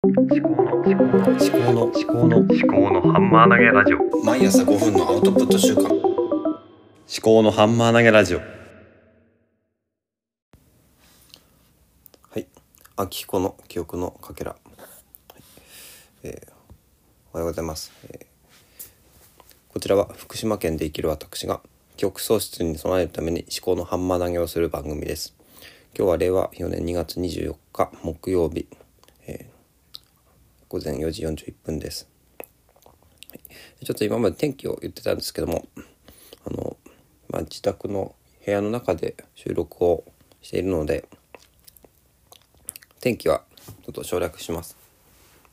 思考の思考の思考の思考の思考のハンマー投げラジオ。毎朝5分のアウトプット週間。思考のハンマー投げラジオ。はい。秋彦の記憶のかけら、はい。えーおはようございます、えーこちらは福島県で生きる私が記憶喪失に備えるために思考のハンマー投げをする番組です。今日は令和4年2月24日木曜日、午前4時41分ですちょっと今まで天気を言ってたんですけどもあの、まあ、自宅の部屋の中で収録をしているので天気はちょっと省略します。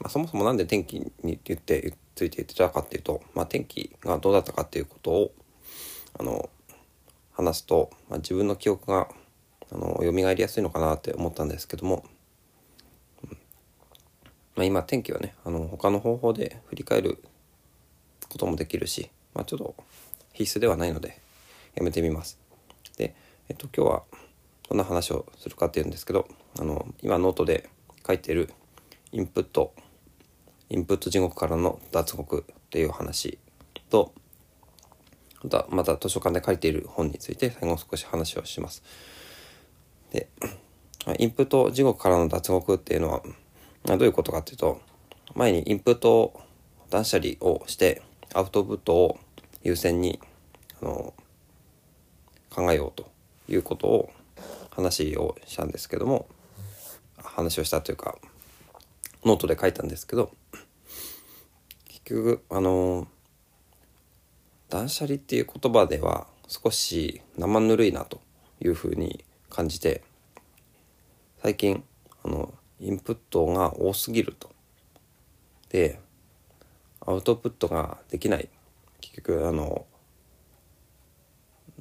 まあ、そもそもなんで天気に言ってついて言ってたかっていうと、まあ、天気がどうだったかっていうことをあの話すと、まあ、自分の記憶があの蘇りやすいのかなって思ったんですけども、まあ、今天気はねあの他の方法で振り返ることもできるし、まあ、ちょっと必須ではないのでやめてみます。で、えっと、今日はどんな話をするかっていうんですけどあの今ノートで書いてるインプットインプット地獄からの脱獄っていう話とまたまた図書館で書いている本について最後少し話をします。でインプット地獄からの脱獄っていうのはどういうことかっていうと前にインプットを断捨離をしてアウトプットを優先にあの考えようということを話をしたんですけども話をしたというかノートで書いたんですけど結局あの断捨離っていう言葉では少し生ぬるいなというふうに感じて最近あのインプットが多すぎると。でアウトプットができない。結局あの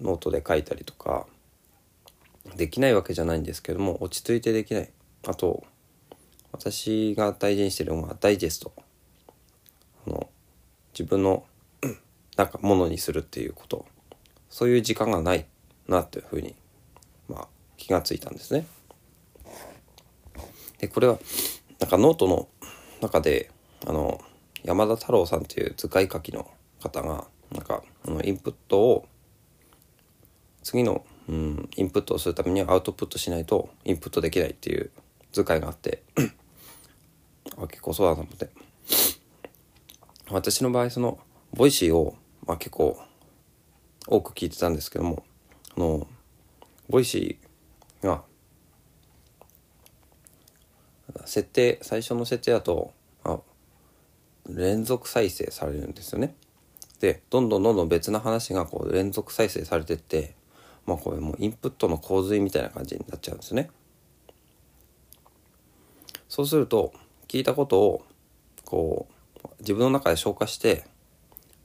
ノートで書いたりとかできないわけじゃないんですけども落ち着いてできない。あと私が大事にしてるのはダイジェスト。あの自分の なんかものにするっていうこと。そういう時間がないなっていうふうに、まあ、気がついたんですね。でこれはなんかノートの中であの山田太郎さんっていう図解書きの方がなんかあのインプットを次の、うん、インプットをするためにはアウトプットしないとインプットできないっていう図解があって あ結構そうだと思って。私の場合その Voicy を、まあ、結構多く聞いてたんですけどもあの Voicy が設定最初の設定だとあ連続再生されるんですよね。でどんどんどんどん別な話がこう連続再生されてってまあこれもうインプットの洪水みたいな感じになっちゃうんですね。そうすると聞いたことをこう自分の中で消化して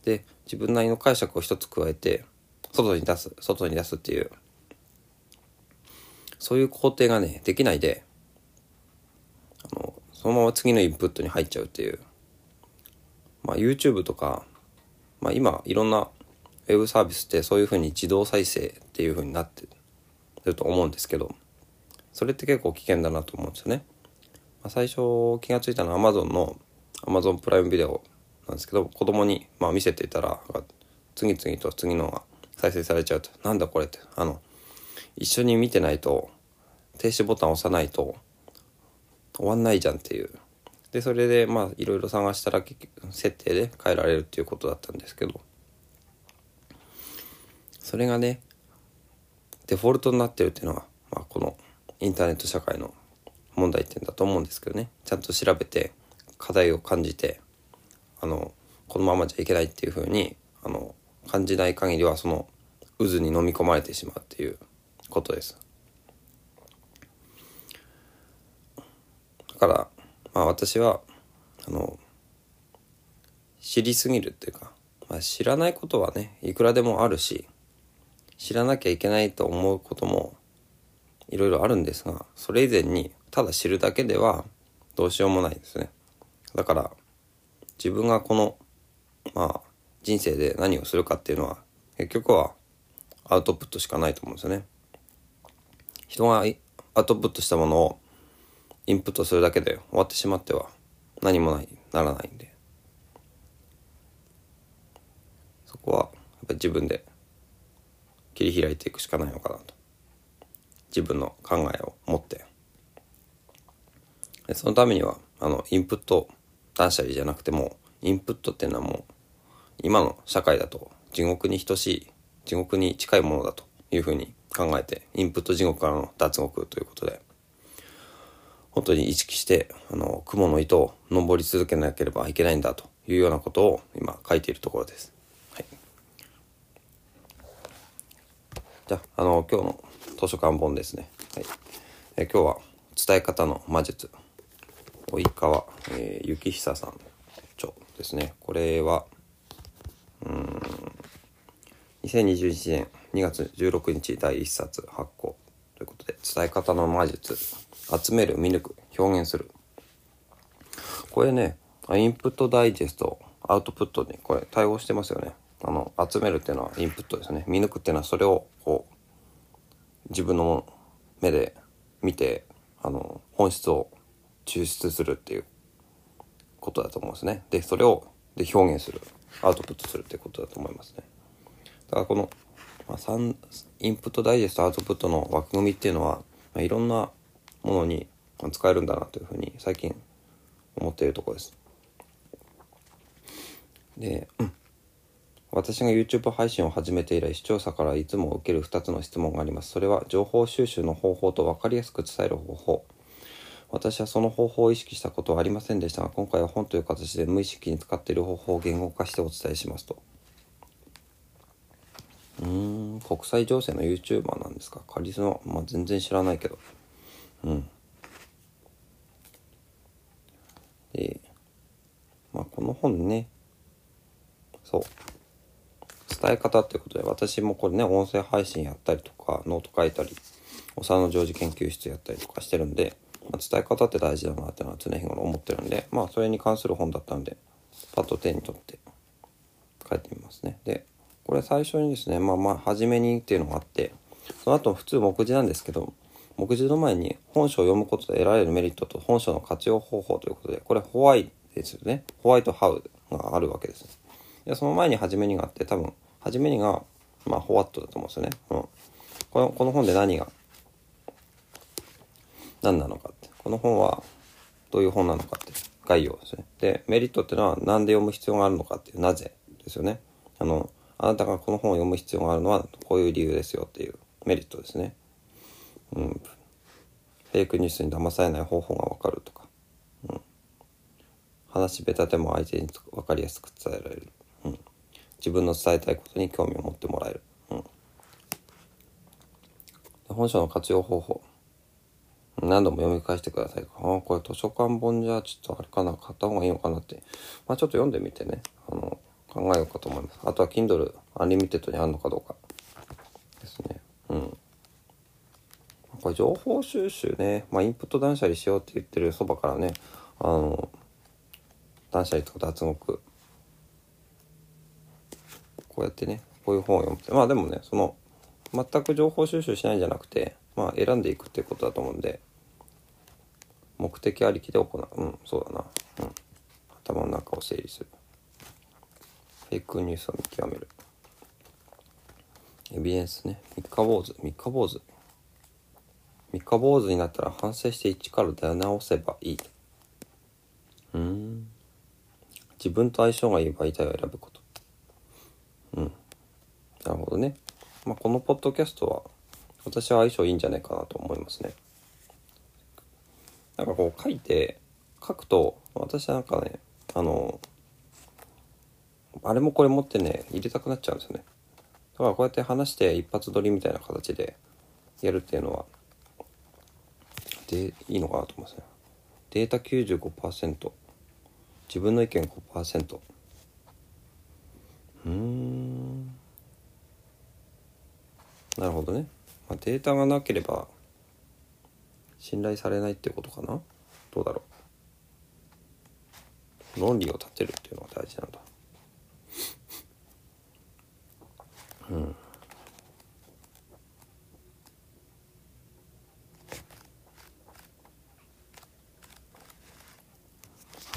で自分なりの解釈を一つ加えて外に出す外に出すっていうそういう工程がねできないでそのまま次のインプットに入っちゃうっていうまあ YouTube とか、まあ、今いろんなウェブサービスってそういうふうに自動再生っていうふうになってると思うんですけどそれって結構危険だなと思うんですよね。まあ、最初気が付いたのは Amazon の Amazon プライムビデオなんですけど子供にまあ見せていたら次々と次のが再生されちゃうとなんだこれってあの一緒に見てないと停止ボタンを押さないと終わんないじゃんっていう。でそれでまあいろいろ探したら設定で変えられるっていうことだったんですけど。それがねデフォルトになってるっていうのは、まあ、このインターネット社会の問題点だと思うんですけどね。ちゃんと調べて課題を感じてあのこのままじゃいけないっていうふうにあの感じない限りはその渦に飲み込まれてしまうっていうことです。からまあ私はあの知りすぎるっていうか、まあ、知らないことはねいくらでもあるし知らなきゃいけないと思うこともいろいろあるんですがそれ以前にただ知るだけではどうしようもないですね。だから自分がこのまあ人生で何をするかっていうのは結局はアウトプットしかないと思うんですよね。人がアウトプットしたものをインプットするだけで終わってしまっては。何もないならないんで。そこはやっぱ自分で切り開いていくしかないのかなと。自分の考えを持って。そのためにはあのインプット断捨離じゃなくてもインプットっていうのはもう今の社会だと地獄に等しい地獄に近いものだというふうに考えてインプット地獄からの脱獄ということで本当に意識してあの雲の糸を登り続けなければいけないんだというようなことを今書いているところです。はい、じゃああの今日の図書館本ですね。はい、え今日は伝え方の魔術及川、えー、幸久さん著ですね。これはうん2021年2月16日第1冊発行ということで伝え方の魔術集める見抜く表現する。これねインプットダイジェストアウトプットにこれ対応してますよね。あの集めるっていうのはインプットですね。見抜くっていうのはそれをこう自分の目で見てあの本質を抽出するっていうことだと思うんですね。でそれをで表現するアウトプットするっていうことだと思いますね。だからこの、まあ、インプットダイジェストアウトプットの枠組みっていうのは、まあ、いろんなものに使えるんだなというふうに最近思っているところです。で、うん、私が YouTube 配信を始めて以来視聴者からいつも受ける2つの質問があります。それは情報収集の方法と分かりやすく伝える方法。私はその方法を意識したことはありませんでしたが、今回は本という形で無意識に使っている方法を言語化してお伝えしますと。うーん、国際情勢の YouTuber なんですか？カリスマ、まあ、全然知らないけど。うん。で、まあこの本ね、そう。伝え方ってことで、私もこれね、音声配信やったりとか、ノート書いたり、お産の常時研究室やったりとかしてるんで、まあ、伝え方って大事だなってのは常日頃思ってるんで、まあそれに関する本だったんで、パッと手に取って書いてみますね。で、これ最初にですね、まあまあ、初めにっていうのがあって、その後普通目次なんですけど、目次の前に本書を読むことで得られるメリットと本書の活用方法ということで、これホワイですよね。ホワイトハウがあるわけです。で、その前に初めにがあって、多分、初めにが、まあ、ホワットだと思うんですよね。うん。この、この本で何が、何なのかって。この本は、どういう本なのかって概要ですね。で、メリットっていうのは、何で読む必要があるのかっていう、なぜですよね。あの、あなたがこの本を読む必要があるのは、こういう理由ですよっていうメリットですね。うん、フェイクニュースに騙されない方法がわかるとか、うん、話べたても相手に分かりやすく伝えられる、うん、自分の伝えたいことに興味を持ってもらえる、うん、本書の活用方法。何度も読み返してください。ああ、これ図書館本じゃちょっとあれかな、買った方がいいのかなって。まあちょっと読んでみてね、あの、考えようかと思います。あとは Kindle Unlimited にあるのかどうかですね。うん。情報収集ね、まあ、インプット断捨離しようって言ってるそばからね、あの、断捨離とか脱獄、こうやってね、こういう本を読むって、まあでもね、その、全く情報収集しないんじゃなくて、まあ選んでいくっていうことだと思うんで、目的ありきで行う。うん、そうだな。うん。頭の中を整理する。フェイクニュースを見極める。エビデンスね。三日坊主。三日坊主。三日坊主になったら反省して一から出直せばいい。うん。自分と相性がいい媒体を選ぶこと。うん。なるほどね。まあ、このポッドキャストは、私は相性いいんじゃないかなと思いますね。なんかこう書いて、書くと、私はなんかね、あの、あれもこれ持ってね、入れたくなっちゃうんですよね。だからこうやって話して一発撮りみたいな形でやるっていうのは、でいいのかなと思いますね。データ95%、自分の意見5%。うーん。なるほどね。まあ、データがなければ信頼されないってことかなどうだろう。論理を立てるっていうのが大事なんだ。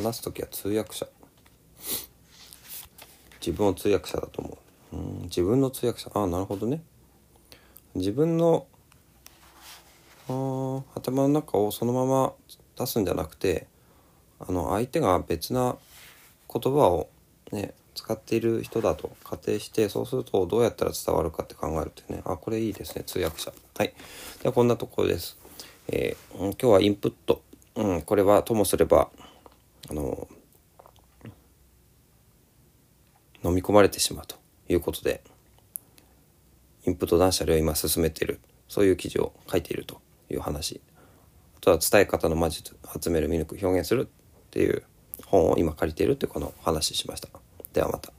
話す時は通訳者。自分を通訳者だと思う。うん自分の通訳者。ああなるほどね。自分のあ頭の中をそのまま出すんじゃなくてあの相手が別な言葉をね使っている人だと仮定してそうするとどうやったら伝わるかって考えるってね。あこれいいですね。通訳者。はい。ではこんなところです、えーうん今日はインプット、うん、これはともすればあの飲み込まれてしまうということでインプット断捨離を今進めているそういう記事を書いているという話。あとは伝え方の魔術集める見抜く表現するっていう本を今借りているってこの話しました。ではまた。